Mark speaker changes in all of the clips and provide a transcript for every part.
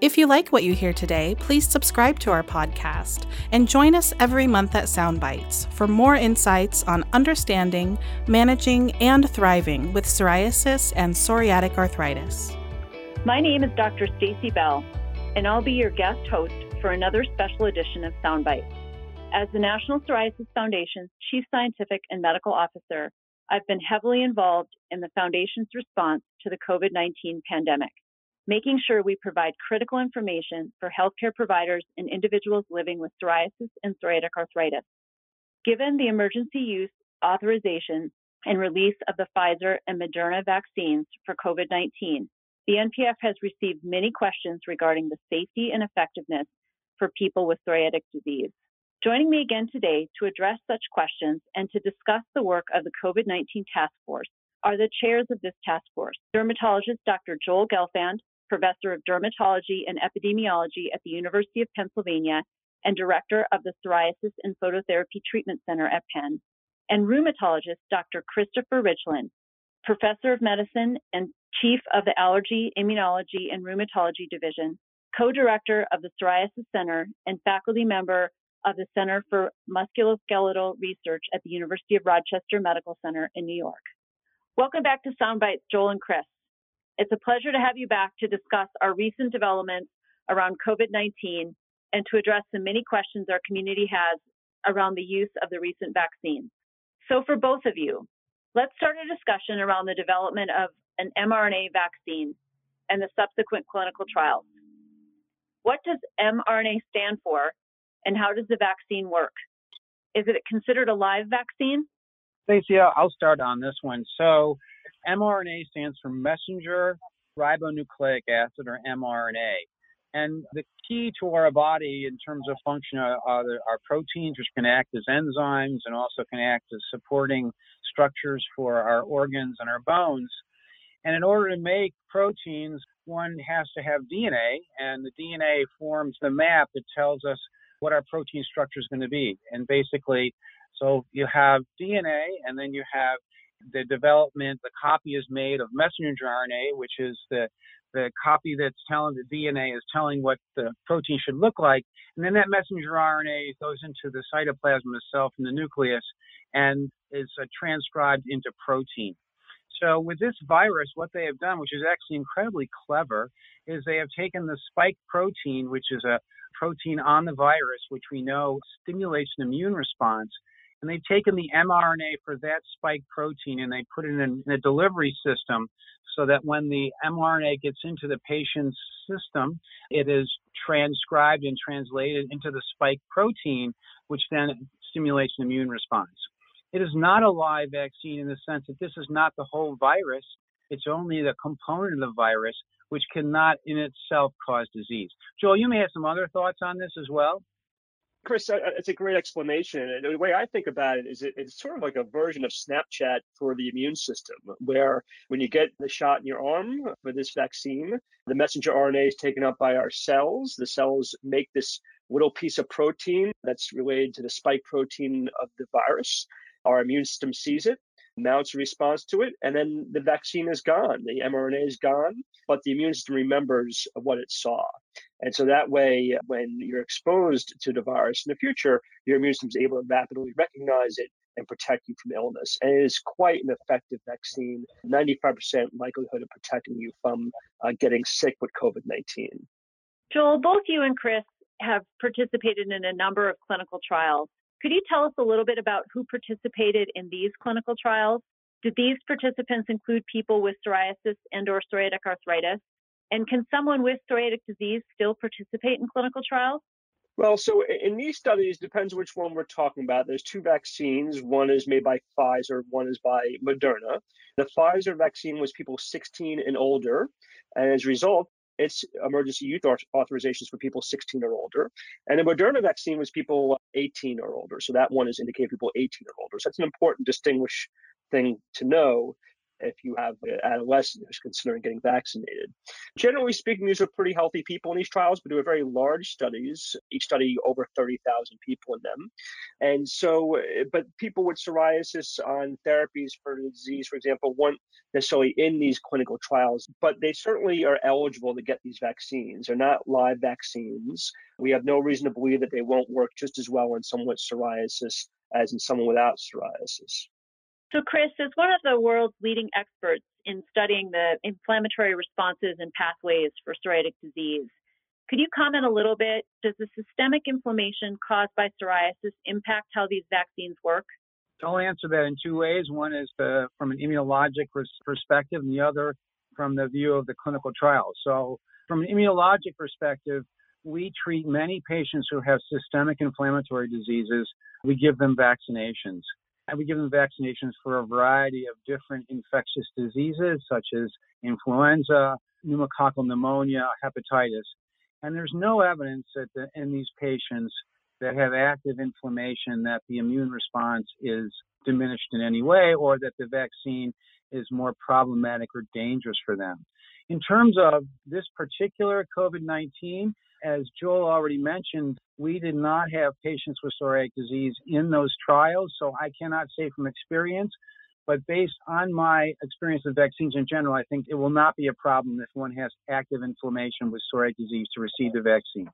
Speaker 1: If you like what you hear today, please subscribe to our podcast and join us every month at Soundbites for more insights on understanding, managing, and thriving with psoriasis and psoriatic arthritis.
Speaker 2: My name is Dr. Stacie Bell, and I'll be your guest host for another special edition of Soundbites. As the National Psoriasis Foundation's Chief Scientific and Medical Officer, I've been heavily involved in the Foundation's response to the COVID 19 pandemic making sure we provide critical information for healthcare providers and individuals living with psoriasis and psoriatic arthritis. Given the emergency use authorization and release of the Pfizer and Moderna vaccines for COVID 19, the NPF has received many questions regarding the safety and effectiveness for people with psoriatic disease. Joining me again today to address such questions and to discuss the work of the COVID 19 task force are the chairs of this task force dermatologist Dr. Joel Gelfand, professor of dermatology and epidemiology at the University of Pennsylvania and director of the Psoriasis and Phototherapy Treatment Center at Penn, and rheumatologist Dr. Christopher Ritchlin, professor of medicine and chief of the Allergy, Immunology, and Rheumatology Division, co director of the Psoriasis Center, and faculty member of the Center for Musculoskeletal Research at the University of Rochester Medical Center in New York. Welcome back to Soundbites, Joel and Chris. It's a pleasure to have you back to discuss our recent developments around COVID 19 and to address the many questions our community has around the use of the recent vaccines. So, for both of you, let's start a discussion around the development of an mRNA vaccine and the subsequent clinical trials. What does mRNA stand for, and how does the vaccine work? Is it considered a live vaccine?
Speaker 3: Stacie, I'll start on this one. So, mRNA stands for messenger ribonucleic acid or mRNA. And the key to our body in terms of function are, are, are, proteins, which can act as enzymes and also can act as supporting structures for our organs and our bones. And in order to make proteins, one has to have DNA, and the DNA forms the map that tells us what our protein structure is going to be. And basically, so you have DNA, and then you have the development, the copy is made of messenger RNA, which is the the copy that's telling the DNA is telling what the protein should look like, and then that messenger RNA goes into the cytoplasm cell from the nucleus and is uh, transcribed into protein. So with this virus, what they have done, which is actually incredibly clever, is they have taken the spike protein, which is a protein on the virus, which we know stimulates an immune response, and they've taken the mRNA for that spike protein and they put it in, in a delivery system so that when the mRNA gets into the patient's system, it is transcribed and translated into the spike protein, which then stimulates an immune response. It is not a live vaccine in the sense that this is not the whole virus. It's only the component of the virus, which cannot in itself cause disease. Joel, you may have some other thoughts on this as well.
Speaker 4: Chris, uh, it's a great explanation. And the way I think about it is it, it's sort of like a version of Snapchat for the immune system, where when you get the shot in your arm for this vaccine, the messenger RNA is taken up by our cells. The cells make this little piece of protein that's related to the spike protein of the virus. Our immune system sees it mounts a response to it, and then the vaccine is gone. The mRNA is gone, but the immune system remembers what it saw. And so that way, when you're exposed to the virus in the future, your immune system is able to rapidly recognize it and protect you from illness. And it is quite an effective vaccine, 95% likelihood of protecting you from uh, getting sick with COVID 19.
Speaker 2: Joel, both you and Chris have participated in a number of clinical trials. Could you tell us a little bit about who participated in these clinical trials? Did these participants include people with psoriasis and or psoriatic arthritis? And can someone with psoriatic disease still participate in clinical trials?
Speaker 4: Well, so in these studies, depends which one we're talking about. There's two vaccines. One is made by Pfizer, one is by Moderna. The Pfizer vaccine was people 16 and older, and as a result, it's emergency youth authorizations for people 16 or older. And the Moderna vaccine was people uh, 18 or older. So that one is indicated people 18 or older. So that's an important distinguish thing to know if you have an adolescent who's considering getting vaccinated. Generally speaking, these are pretty healthy people in these trials, but they were very large studies, each study over 30,000 people in them. And so, eh, but people with psoriasis on therapies for the disease, for example, weren't necessarily in these clinical trials, but they certainly are eligible to get these vaccines. They're not live vaccines. We have no reason to believe that they won't work just as well in someone with psoriasis as in someone without psoriasis.
Speaker 2: So, Chris, as one of the world's leading experts in studying the inflammatory responses and pathways for psoriatic disease, could you comment a little bit? Does the systemic inflammation caused by psoriasis impact how these vaccines work?
Speaker 3: I'll answer that in two ways. One is the, from an immunologic perspective, and the other from the view of the clinical trial. So, from an immunologic perspective, we treat many patients who have systemic inflammatory diseases. We give them vaccinations and we give them vaccinations for a variety of different infectious diseases such as influenza, pneumococcal pneumonia, hepatitis. And there's no evidence that the, in these patients that have active inflammation that the immune response is diminished in any way or that the vaccine is more problematic or dangerous for them. In terms of this particular COVID 19, as Joel already mentioned, we did not have patients with psoriatic disease in those trials, so I cannot say from experience. But based on my experience with vaccines in general, I think it will not be a problem if one has active inflammation with psoriatic disease to receive the vaccine.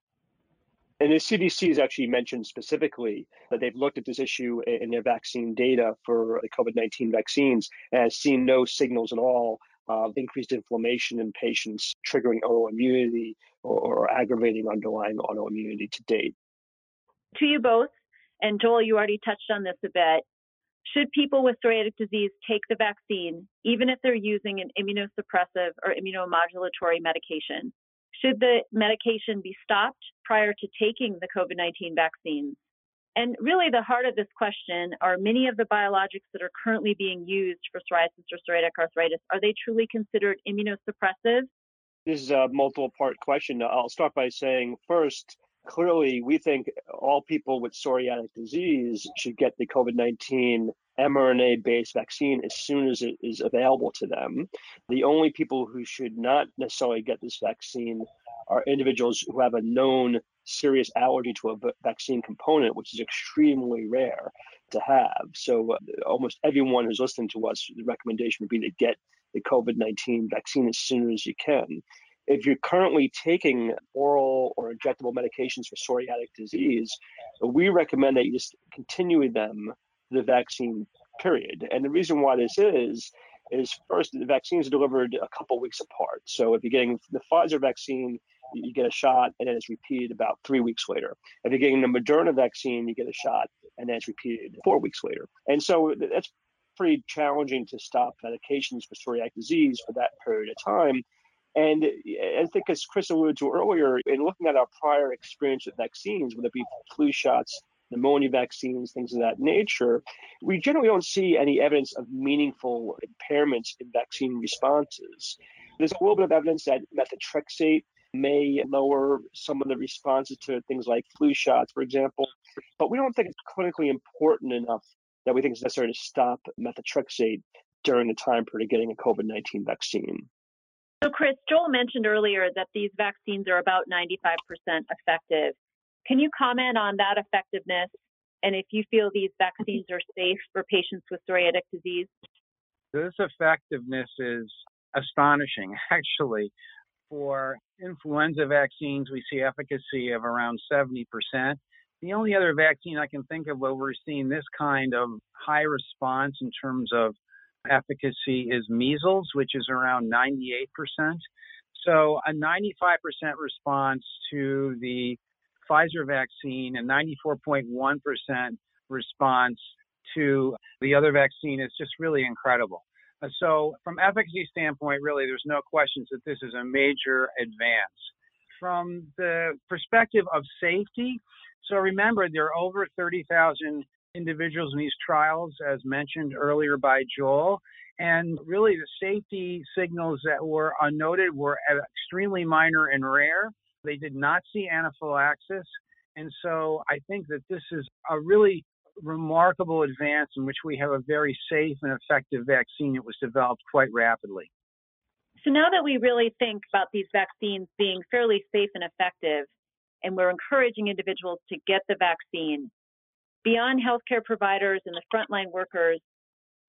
Speaker 4: And the CDC has actually mentioned specifically that they've looked at this issue in their vaccine data for the COVID 19 vaccines and has seen no signals at all of increased inflammation in patients triggering autoimmunity or, or aggravating underlying autoimmunity to date.
Speaker 2: To you both, and Joel, you already touched on this a bit. Should people with psoriatic disease take the vaccine, even if they're using an immunosuppressive or immunomodulatory medication? Should the medication be stopped prior to taking the COVID 19 vaccines? And really, the heart of this question are many of the biologics that are currently being used for psoriasis or psoriatic arthritis, are they truly considered immunosuppressive?
Speaker 4: This is a multiple part question. I'll start by saying first, clearly, we think all people with psoriatic disease should get the COVID 19 mRNA based vaccine as soon as it is available to them. The only people who should not necessarily get this vaccine are individuals who have a known serious allergy to a vaccine component, which is extremely rare to have. So, uh, almost everyone who's listening to us, the recommendation would be to get the COVID 19 vaccine as soon as you can. If you're currently taking oral or injectable medications for psoriatic disease, we recommend that you just continue them the vaccine period. And the reason why this is, is first, the vaccines are delivered a couple weeks apart. So if you're getting the Pfizer vaccine, you get a shot and then it's repeated about three weeks later. If you're getting the Moderna vaccine, you get a shot and then it's repeated four weeks later. And so that's pretty challenging to stop medications for psoriatic disease for that period of time. And eh, I think, as Chris alluded to earlier, in looking at our prior experience with vaccines, whether it be flu shots, pneumonia vaccines, things of that nature, we generally don't see any evidence of meaningful impairments in vaccine responses. There's a little bit of evidence that methotrexate may lower some of the responses to things like flu shots, for example. But we don't think it's clinically important enough that we think it's necessary to stop methotrexate during the time period of getting a COVID 19 vaccine.
Speaker 2: So, Chris, Joel mentioned earlier that these vaccines are about 95% effective. Can you comment on that effectiveness and if you feel these vaccines are safe for patients with psoriatic disease?
Speaker 3: This effectiveness is astonishing, actually. For influenza vaccines, we see efficacy of around 70%. The only other vaccine I can think of where we're seeing this kind of high response in terms of efficacy is measles, which is around 98%. So a 95% response to the Pfizer vaccine and 94.1% response to the other vaccine is just really incredible. So, from efficacy standpoint, really, there's no questions that this is a major advance. From the perspective of safety, so remember there are over 30,000 individuals in these trials, as mentioned earlier by Joel, and really the safety signals that were unnoted were extremely minor and rare. They did not see anaphylaxis, and so I think that this is a really remarkable advance in which we have a very safe and effective vaccine that was developed quite rapidly.
Speaker 2: So now that we really think about these vaccines being fairly safe and effective, and we're encouraging individuals to get the vaccine, beyond healthcare providers and the frontline workers,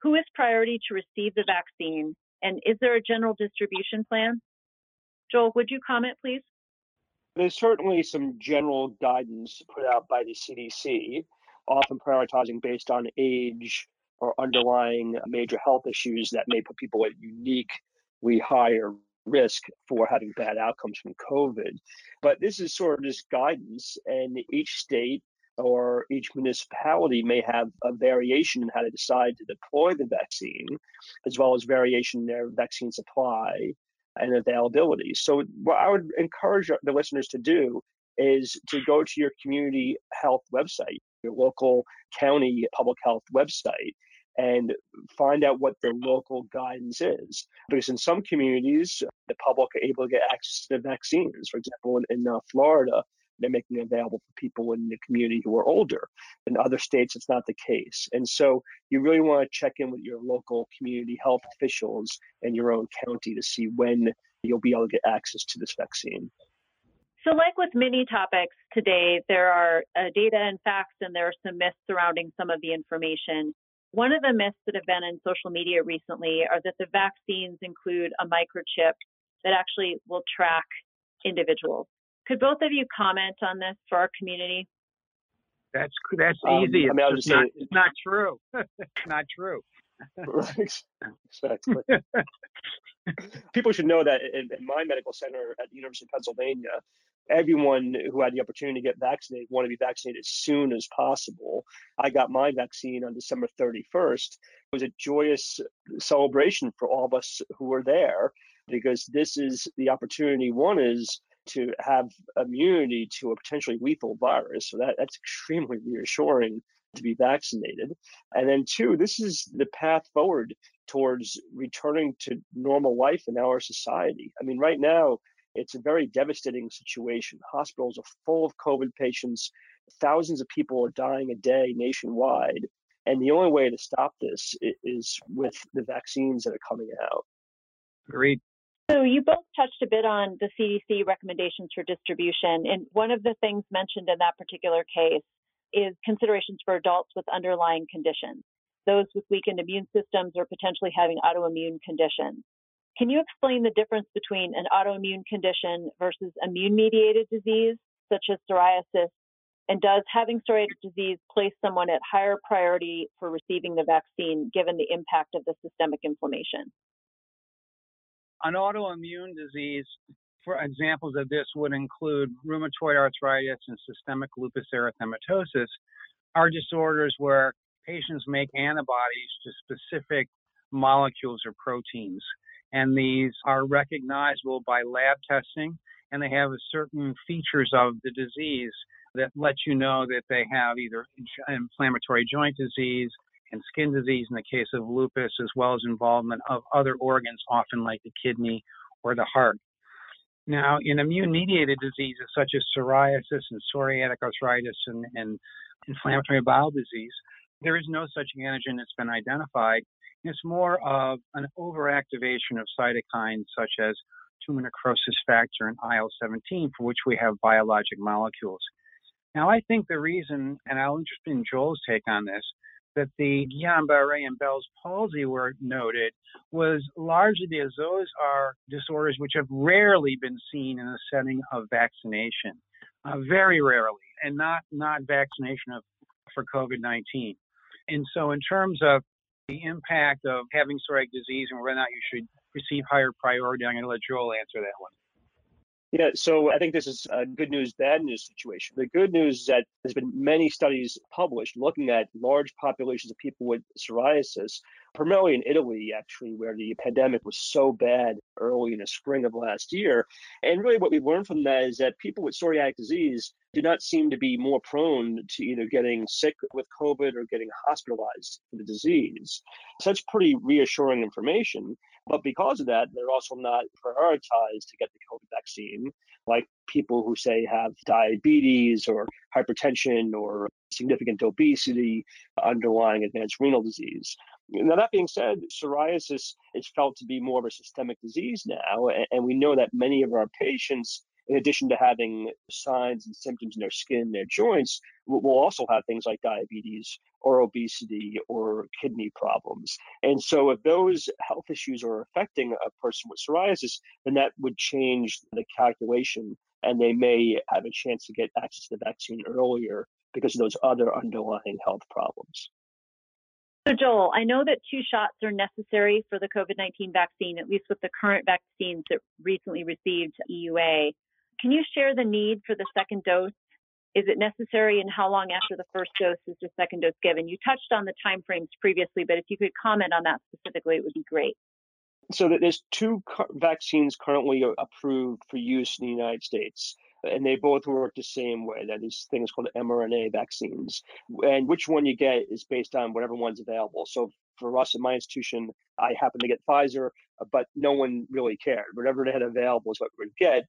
Speaker 2: who is priority to receive the vaccine, and is there a general distribution plan? Joel, would you comment, please?
Speaker 4: There's certainly some general guidance put out by the CDC, often prioritizing based on age or underlying major health issues that may put people at uniquely higher risk for having bad outcomes from COVID. But this is sort of just guidance, and each state or each municipality may have a variation in how to decide to deploy the vaccine, as well as variation in their vaccine supply and availability. So, what I would encourage the listeners to do is to go to your community health website, your local county public health website, and find out what the local guidance is. Because in some communities, the public are able to get access to the vaccines. For example, in, in uh, Florida, they're making it available for people in the community who are older. In other states, it's not the case. And so you really want to check in with your local community health officials in your own county to see when you'll be able to get access to this vaccine.
Speaker 2: So, like with many topics today, there are uh, data and facts, and there are some myths surrounding some of the information. One of the myths that have been in social media recently are that the vaccines include a microchip that actually will track individuals. Could both of you comment on this for our community?
Speaker 3: That's that's um, easy. I mean, it's, not, it's not true. it's not true.
Speaker 4: right. Exactly. People should know that in, in, my medical center at the University of Pennsylvania, everyone who had the opportunity to get vaccinated wanted to be vaccinated as soon as possible. I got my vaccine on December 31st. It was a joyous celebration for all of us who were there because this is the opportunity. One is to have immunity to a potentially lethal virus. So that, that's extremely reassuring to be vaccinated. And then, two, this is the path forward towards returning to normal life in our society. I mean, right now, it's a very devastating situation. Hospitals are full of COVID patients. Thousands of people are dying a day nationwide. And the only way to stop this is with the vaccines that are coming out.
Speaker 3: Agreed.
Speaker 2: So you both touched a bit on the CDC recommendations for distribution. And one of the things mentioned in that particular case is considerations for adults with underlying conditions, those with weakened immune systems or potentially having autoimmune conditions. Can you explain the difference between an autoimmune condition versus immune mediated disease, such as psoriasis? And does having psoriatic disease place someone at higher priority for receiving the vaccine given the impact of the systemic inflammation?
Speaker 3: An autoimmune disease, for examples of this, would include rheumatoid arthritis and systemic lupus erythematosus, are disorders where patients make antibodies to specific molecules or proteins. And these are recognizable by lab testing, and they have certain features of the disease that let you know that they have either inflammatory joint disease, and skin disease in the case of lupus, as well as involvement of other organs, often like the kidney or the heart. Now, in immune mediated diseases such as psoriasis and psoriatic arthritis and, and inflammatory bowel disease, there is no such antigen that's been identified. It's more of an overactivation of cytokines such as tumor necrosis factor and IL 17, for which we have biologic molecules. Now, I think the reason, and I'll interest in Joel's take on this, that the Guillain-Barré and Bell's palsy were noted was largely because those are disorders which have rarely been seen in the setting of vaccination, uh, very rarely, and not not vaccination of for COVID-19. And so, in terms of the impact of having psoriatic disease and whether or not you should receive higher priority, I'm going to let Joel answer that one.
Speaker 4: Yeah, so I think this is a good news, bad news situation. The good news is that there's been many studies published looking at large populations of people with psoriasis primarily in Italy, actually, where the pandemic was so bad early in the spring of last year. And really, what we've learned from that is that people with psoriatic disease do not seem to be more prone to either getting sick with COVID or getting hospitalized for the disease. So that's pretty reassuring information. But because of that, they're also not prioritized to get the COVID vaccine, like people who say have diabetes or hypertension or significant obesity, underlying advanced renal disease. Now, that being said, psoriasis is felt to be more of a systemic disease now, and we know that many of our patients, in addition to having signs and symptoms in their skin, their joints, will also have things like diabetes or obesity or kidney problems. And so, if those health issues are affecting a person with psoriasis, then that would change the calculation, and they may have a chance to get access to the vaccine earlier because of those other underlying health problems.
Speaker 2: So, Joel, I know that two shots are necessary for the COVID 19 vaccine, at least with the current vaccines that recently received EUA. Can you share the need for the second dose? Is it necessary, and how long after the first dose is the second dose given? You touched on the timeframes previously, but if you could comment on that specifically, it would be great.
Speaker 4: So, there's two vaccines currently approved for use in the United States and they both work the same way. That is things called mRNA vaccines, and which one you get is based on whatever one's available. So for us at my institution, I happen to get Pfizer, but no one really cared. Whatever they had available is what we would get.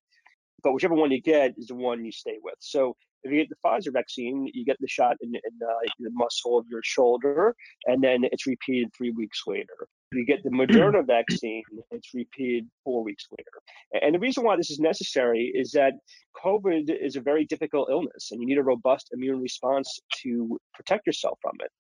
Speaker 4: But whichever one you get is the one you stay with. So if you get the Pfizer vaccine, you get the shot in, in uh, the muscle of your shoulder, and then it's repeated three weeks later. If you get the Moderna vaccine, it's repeated four weeks later. And the reason why this is necessary is that COVID is a very difficult illness, and you need a robust immune response to protect yourself from it.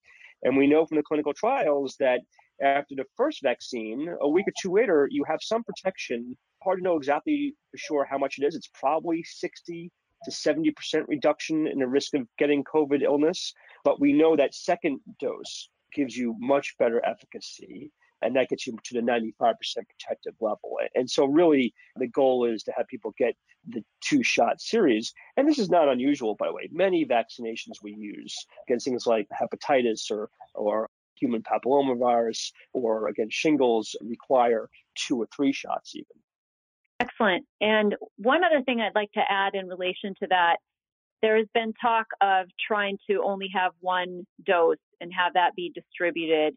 Speaker 4: And we know from the clinical trials that after the first vaccine, a week or two later, you have some protection. Hard to know exactly for sure how much it is. It's probably 60 to 70% reduction in the risk of getting COVID illness. But we know that second dose gives you much better efficacy and that gets you to the 95% protective level. And so, really, the goal is to have people get the two shot series. And this is not unusual, by the way. Many vaccinations we use against things like hepatitis or, or human papillomavirus or against shingles require two or three shots, even.
Speaker 2: Excellent. And one other thing I'd like to add in relation to that there has been talk of trying to only have one dose and have that be distributed,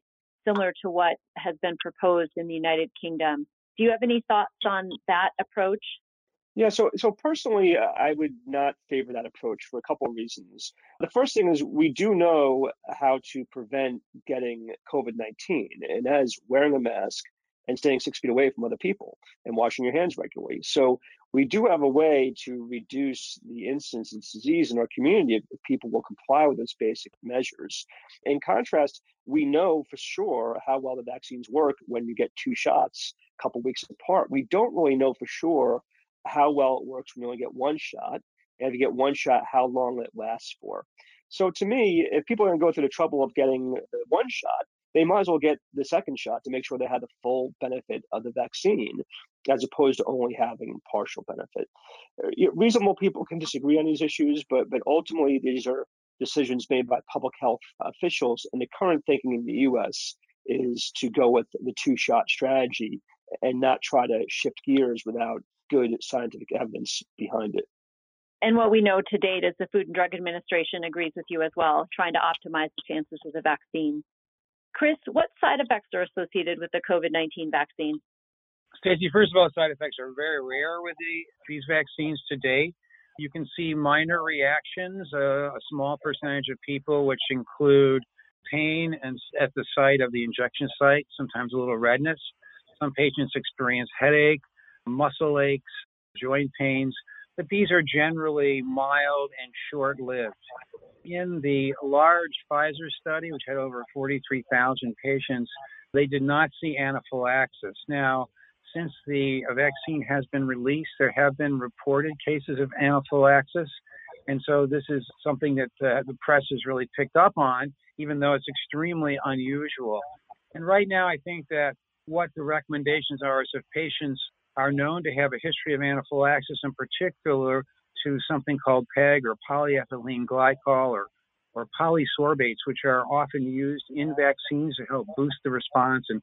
Speaker 2: similar to what has been proposed in the United Kingdom. Do you have any thoughts on that approach?
Speaker 4: Yeah, so so personally, I would not favor that approach for a couple of reasons. The first thing is we do know how to prevent getting COVID 19, and is wearing a mask, and staying six feet away from other people and washing your hands regularly. So we do have a way to reduce the incidence of disease in our community if people will comply with those basic measures. In contrast, we know for sure how well the vaccines work when you get two shots a couple weeks apart. We don't really know for sure how well it works when you only get one shot. And if you get one shot, how long it lasts for. So to me, if people are going to go through the trouble of getting uh, one shot, they might as well get the second shot to make sure they have the full benefit of the vaccine as opposed to only having partial benefit. Uh, reasonable people can disagree on these issues, but but ultimately these are decisions made by public health officials. And the current thinking in the U.S. is to go with the two-shot strategy and not try to shift gears without good scientific evidence behind it.
Speaker 2: And what we know to date is the Food and Drug Administration agrees with you as well, trying to optimize the chances of the vaccine. Chris, what side effects are associated with the COVID 19 vaccine?
Speaker 3: Stacie, first of all, side effects are very rare with the, these vaccines to date. You can see minor reactions, uh, a small percentage of people, which include pain and at the site of the injection site, sometimes a little redness. Some patients experience headache, muscle aches, joint pains, but these are generally mild and short lived in the large Pfizer study, which had over 43,000 patients, they did not see anaphylaxis. Now, since the vaccine has been released, there have been reported cases of anaphylaxis. And so this is something that uh, the press has really picked up on, even though it's extremely unusual. And right now, I think that what the recommendations are is if patients are known to have a history of anaphylaxis, in particular to something called PEG or polyethylene glycol or or polysorbates, which are often used in vaccines to help boost the response and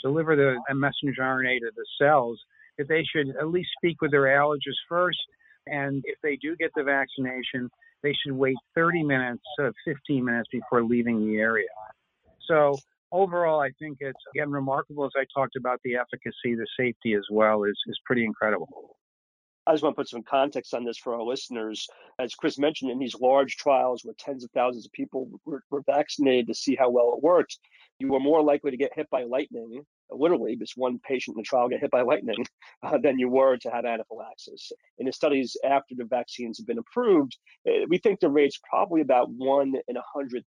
Speaker 3: deliver the messenger RNA to the cells, that they should at least speak with their allergist first. And if they do get the vaccination, they should wait 30 minutes, uh, 15 minutes before leaving the area. So overall, I think it's again remarkable as I talked about the efficacy, the safety as well is is pretty incredible.
Speaker 4: I just want to put some context on this for our listeners. As Chris mentioned, in these large trials where tens of thousands of people were, were vaccinated to see how well it worked, you were more likely to get hit by lightning, literally, this one patient in the trial got hit by lightning, uh, than you were to have anaphylaxis. In the studies after the vaccines have been approved, eh, we think the rate's probably about one in a 100,000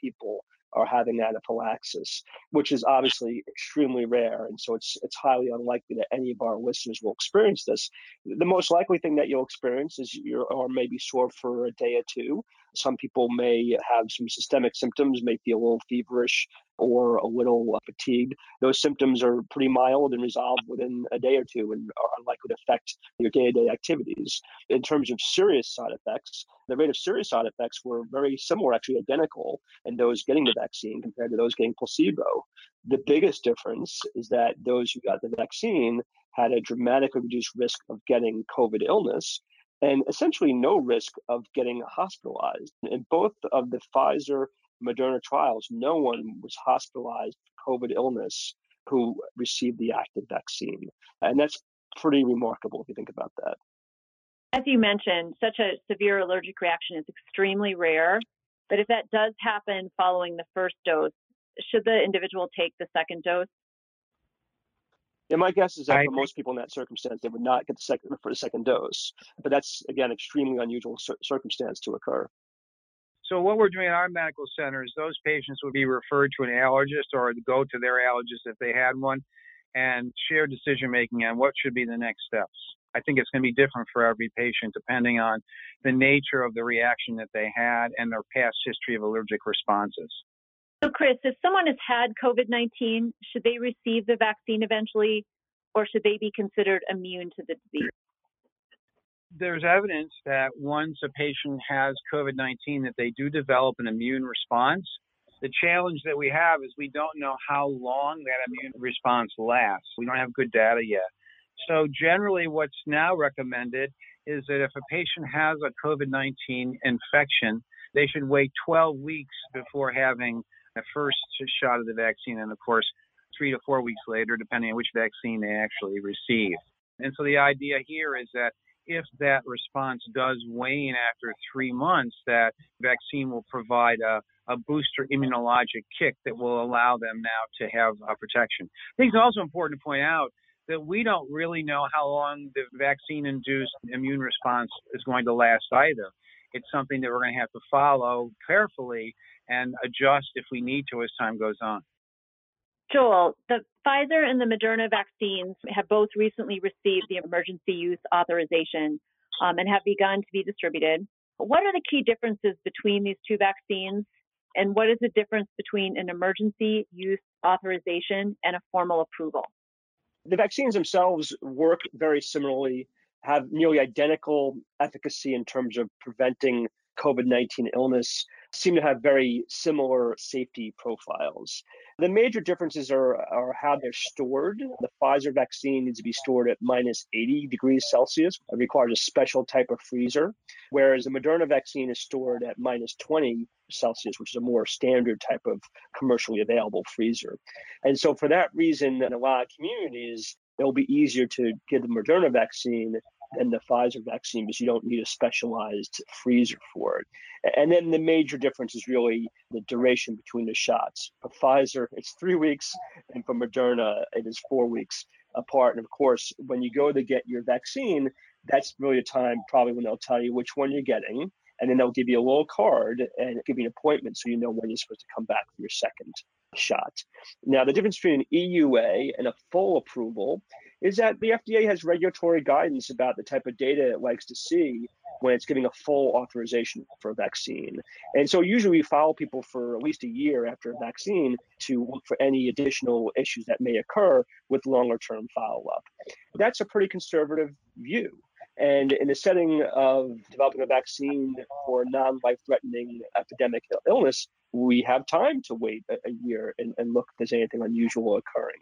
Speaker 4: people are having anaphylaxis, which is obviously extremely rare. And so it's it's highly unlikely that any of our listeners will experience this. The most likely thing that you'll experience is you're maybe sore for a day or two. Some people may have some systemic symptoms, may feel a little feverish or a little fatigued. Those symptoms are pretty mild and resolved within a day or two and are unlikely to affect your day to day activities. In terms of serious side effects, the rate of serious side effects were very similar, actually identical, in those getting the vaccine compared to those getting placebo. The biggest difference is that those who got the vaccine had a dramatically reduced risk of getting COVID illness and essentially no risk of getting hospitalized. In both of the Pfizer Moderna trials, no one was hospitalized for COVID illness who received the active vaccine. And that's pretty remarkable if you think about that.
Speaker 2: As you mentioned, such a severe allergic reaction is extremely rare. But if that does happen following the first dose, should the individual take the second dose?
Speaker 4: Yeah, my guess is that I, for most people in that circumstance, they would not get the second for the second dose. But that's again extremely unusual cir- circumstance to occur.
Speaker 3: So what we're doing at our medical centers, is those patients would be referred to an allergist or go to their allergist if they had one, and share decision making on what should be the next steps. I think it's going to be different for every patient depending on the nature of the reaction that they had and their past history of allergic responses.
Speaker 2: So, Chris, if someone has had COVID 19, should they receive the vaccine eventually, or should they be considered immune to the disease?
Speaker 3: There's evidence that once a patient has COVID 19, that they do develop an immune response. The challenge that we have is we don't know how long that immune response lasts. We don't have good data yet. So, generally, what's now recommended is that if a patient has a COVID 19 infection, they should wait 12 weeks before having the first shot of the vaccine, and of course, three to four weeks later, depending on which vaccine they actually receive. And so the idea here is that if that response does wane after three months, that vaccine will provide a, a booster immunologic kick that will allow them now to have a protection. I think it's also important to point out that we don't really know how long the vaccine induced immune response is going to last either. It's something that we're going to have to follow carefully and adjust if we need to as time goes on.
Speaker 2: Joel, the Pfizer and the Moderna vaccines have both recently received the emergency use authorization um, and have begun to be distributed. What are the key differences between these two vaccines? And what is the difference between an emergency use authorization and a formal approval?
Speaker 4: The vaccines themselves work very similarly, have nearly identical efficacy in terms of preventing COVID 19 illness seem to have very similar safety profiles. The major differences are, are how they're stored. The Pfizer vaccine needs to be stored at minus 80 degrees Celsius. It requires a special type of freezer, whereas the Moderna vaccine is stored at minus 20 Celsius, which is a more standard type of commercially available freezer. And so, for that reason, in a lot of communities, it'll be easier to give the Moderna vaccine than the Pfizer vaccine because you don't need a specialized freezer for it. And then the major difference is really the duration between the shots. For Pfizer, it's three weeks, and for Moderna, it is four weeks apart. And of course, when you go to get your vaccine, that's really a time probably when they'll tell you which one you're getting. And then they'll give you a little card and give you an appointment so you know when you're supposed to come back for your second shot. Now, the difference between an EUA and a full approval is that the FDA has regulatory guidance about the type of data it likes to see when it's giving a full authorization for a vaccine. And so usually we follow people for at least a year after a vaccine to look for any additional issues that may occur with longer term follow up. That's a pretty conservative view. And in the setting of developing a vaccine for non life threatening epidemic illness, we have time to wait a, a year and, and look if there's anything unusual occurring.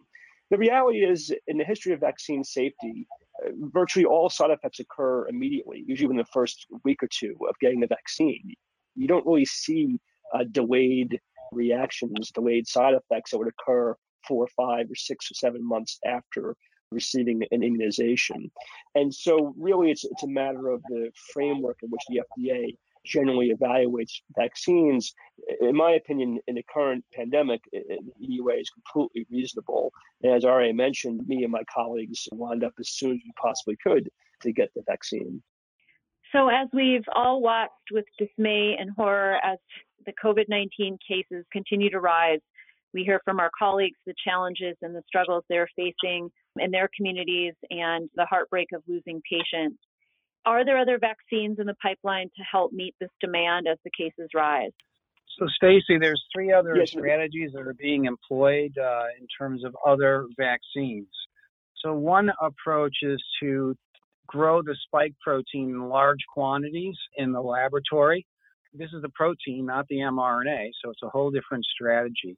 Speaker 4: The reality is, in the history of vaccine safety, uh, virtually all side effects occur immediately, usually within the first week or two of getting the vaccine. You don't really see uh, delayed reactions, delayed side effects that would occur four, five, or six or seven months after receiving an immunization. And so, really, it's, it's a matter of the framework in which the FDA generally evaluates vaccines. In my opinion, in the current pandemic, the EUA is completely reasonable. And as I already mentioned, me and my colleagues lined up as soon as we possibly could to get the vaccine.
Speaker 2: So, as we've all watched with dismay and horror as the COVID 19 cases continue to rise, we hear from our colleagues the challenges and the struggles they're facing in their communities and the heartbreak of losing patients. Are there other vaccines in the pipeline to help meet this demand as the cases rise?
Speaker 3: So, Stacie, there's three other yes. strategies that are being employed uh, in terms of other vaccines. So, one approach is to grow the spike protein in large quantities in the laboratory. This is the protein, not the mRNA, so it's a whole different strategy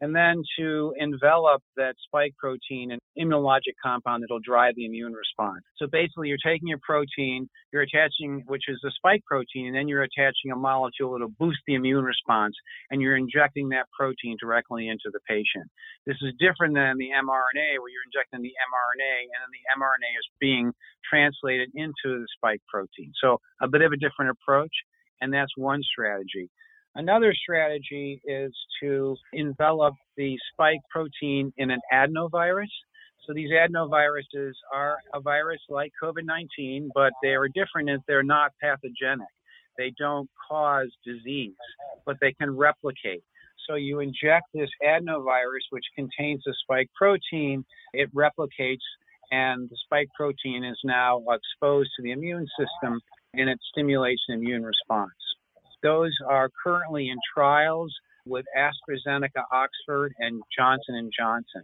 Speaker 3: and then to envelop that spike protein in immunologic compound that'll drive the immune response. So basically, you're taking your protein, you're attaching, which is the spike protein, and then you're attaching a molecule that'll boost the immune response, and you're injecting that protein directly into the patient. This is different than the mRNA, where you're injecting the mRNA, and then the mRNA is being translated into the spike protein. So a bit of a different approach, and that's one strategy. Another strategy is to envelop the spike protein in an adenovirus. So these adenoviruses are a virus like COVID 19, but they are different in they're not pathogenic. They don't cause disease, but they can replicate. So you inject this adenovirus, which contains the spike protein, it replicates, and the spike protein is now exposed to the immune system and it stimulates an immune response. Those are currently in trials with AstraZeneca, Oxford, and Johnson & Johnson.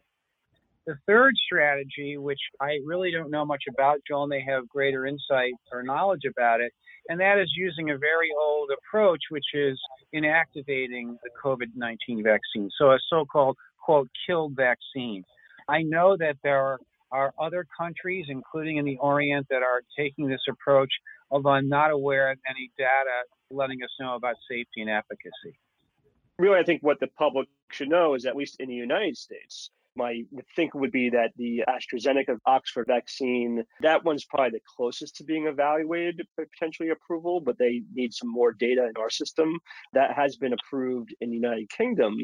Speaker 3: The third strategy, which I really don't know much about, Joel may have greater insight or knowledge about it, and that is using a very old approach, which is inactivating the COVID 19 vaccine. So, a so called, quote, killed vaccine. I know that there are, are other countries, including in the Orient, that are taking this approach, although I'm not aware of any data letting us know about safety and efficacy.
Speaker 4: Really, I think what the public should know is at least in the United States, my think would be that the AstraZeneca Oxford vaccine, that one's probably the closest to being evaluated for potentially approval, but they need some more data in our system. That has been approved in the United Kingdom,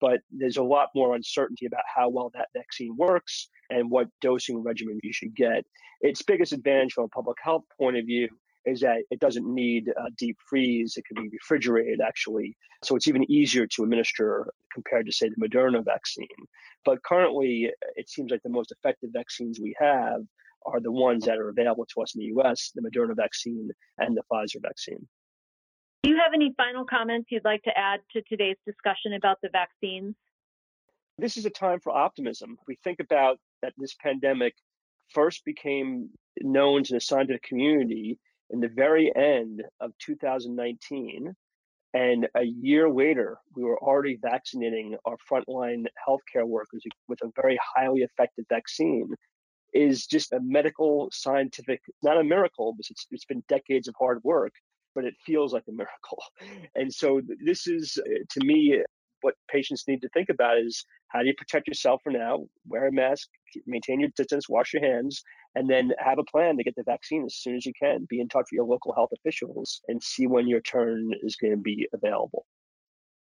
Speaker 4: but there's a lot more uncertainty about how well that vaccine works and what dosing regimen you should get. Its biggest advantage from a public health point of view is that it doesn't need a deep freeze. It can be refrigerated actually. So it's even easier to administer compared to say the Moderna vaccine. But currently, it seems like the most effective vaccines we have are the ones that are available to us in the US, the Moderna vaccine and the Pfizer vaccine.
Speaker 2: Do you have any final comments you'd like to add to today's discussion about the vaccines?
Speaker 4: This is a time for optimism. We think about that this pandemic first became known to the scientific community in the very end of 2019. And a year later, we were already vaccinating our frontline healthcare workers with a very highly effective vaccine is just a medical scientific, not a miracle, but it's, it's been decades of hard work, but it feels like a miracle. And so this is, uh, to me, what patients need to think about is how do you protect yourself for now? Wear a mask, maintain your distance, wash your hands, and then have a plan to get the vaccine as soon as you can. Be in touch with your local health officials and see when your turn is going to be available.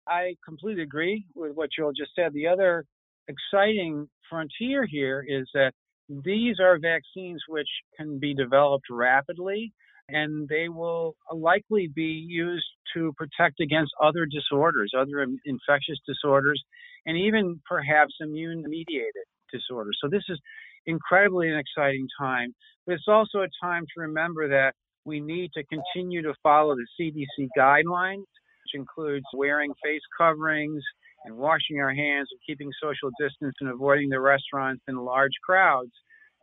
Speaker 3: I completely agree with what Joel just said. The other exciting frontier here is that these are vaccines which can be developed rapidly and they will likely be used to protect against other disorders, other infectious disorders, and even perhaps immune mediated disorders. So this is incredibly an exciting time, but it's also a time to remember that we need to continue to follow the CDC guidelines, which includes wearing face coverings and washing our hands and keeping social distance and avoiding the restaurants and large crowds.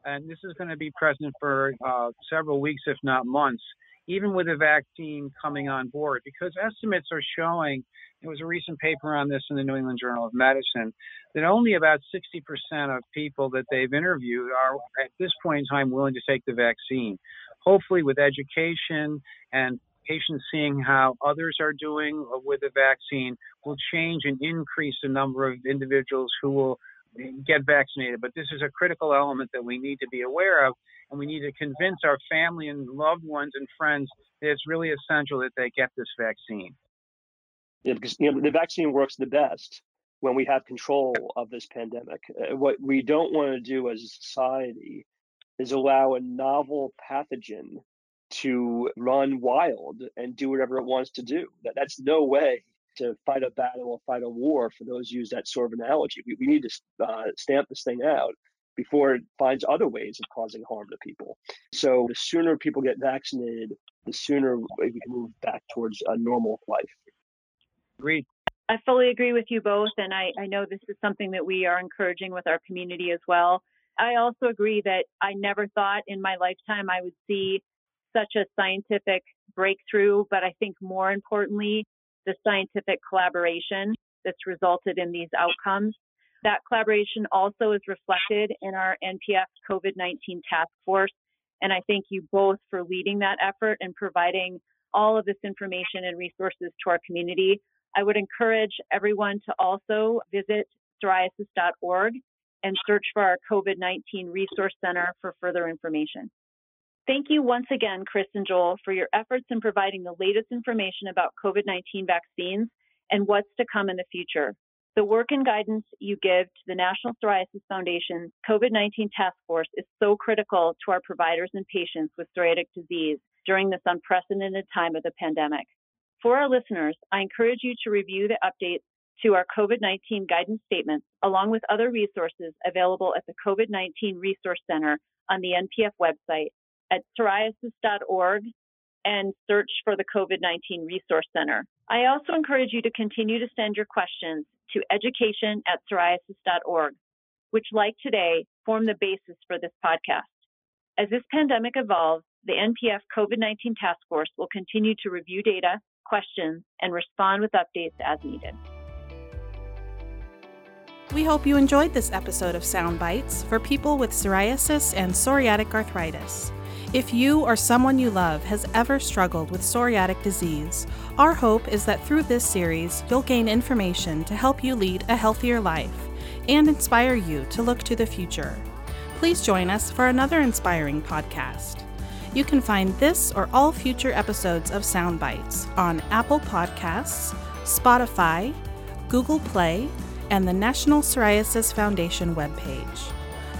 Speaker 3: and this is going to be present for uh, several weeks, if not months, even with a vaccine coming on board, because estimates are showing. There was a recent paper on this in the New England Journal of Medicine that only about 60% of people that they've interviewed are at this point in time willing to take the vaccine. Hopefully, with education and patients seeing how others are doing with the vaccine will change and increase the number of individuals who will get vaccinated. But this is a critical element that we need to be aware of, and we need to convince our family and loved ones and friends that it's really essential that they get this vaccine.
Speaker 4: Yeah, because you know the vaccine works the best when we have control of this pandemic. Uh, what we don't want to do as a society is allow a novel pathogen to run wild and do whatever it wants to do. That, that's no way to fight a battle or fight a war, for those use that sort of analogy. We, we need to uh, stamp this thing out before it finds other ways of causing harm to people. So the sooner people get vaccinated, the sooner we can move back towards a normal life.
Speaker 3: Agreed.
Speaker 2: I fully agree with you both, and I, I know this is something that we are encouraging with our community as well. I also agree that I never thought in my lifetime I would see such a scientific breakthrough, but I think more importantly, the scientific collaboration that's resulted in these outcomes. That collaboration also is reflected in our NPF COVID 19 task force. And I thank you both for leading that effort and providing all of this information and resources to our community. I would encourage everyone to also visit psoriasis.org and search for our COVID 19 Resource Center for further information. Thank you once again, Chris and Joel, for your efforts in providing the latest information about COVID 19 vaccines and what's to come in the future. The work and guidance you give to the National Psoriasis Foundation COVID 19 Task Force is so critical to our providers and patients with psoriatic disease during this unprecedented time of the pandemic. For our listeners, I encourage you to review the updates to our COVID 19 guidance statements, along with other resources available at the COVID 19 Resource Center on the NPF website at psoriasis.org and search for the COVID 19 Resource Center. I also encourage you to continue to send your questions to education at psoriasis.org, which, like today, form the basis for this podcast. As this pandemic evolves, the NPF COVID 19 Task Force will continue to review data, questions, and respond with updates as needed.
Speaker 1: We hope you enjoyed this episode of Sound Bites for people with psoriasis and psoriatic arthritis. If you or someone you love has ever struggled with psoriatic disease, our hope is that through this series, you'll gain information to help you lead a healthier life and inspire you to look to the future. Please join us for another inspiring podcast. You can find this or all future episodes of Soundbites on Apple Podcasts, Spotify, Google Play, and the National Psoriasis Foundation webpage.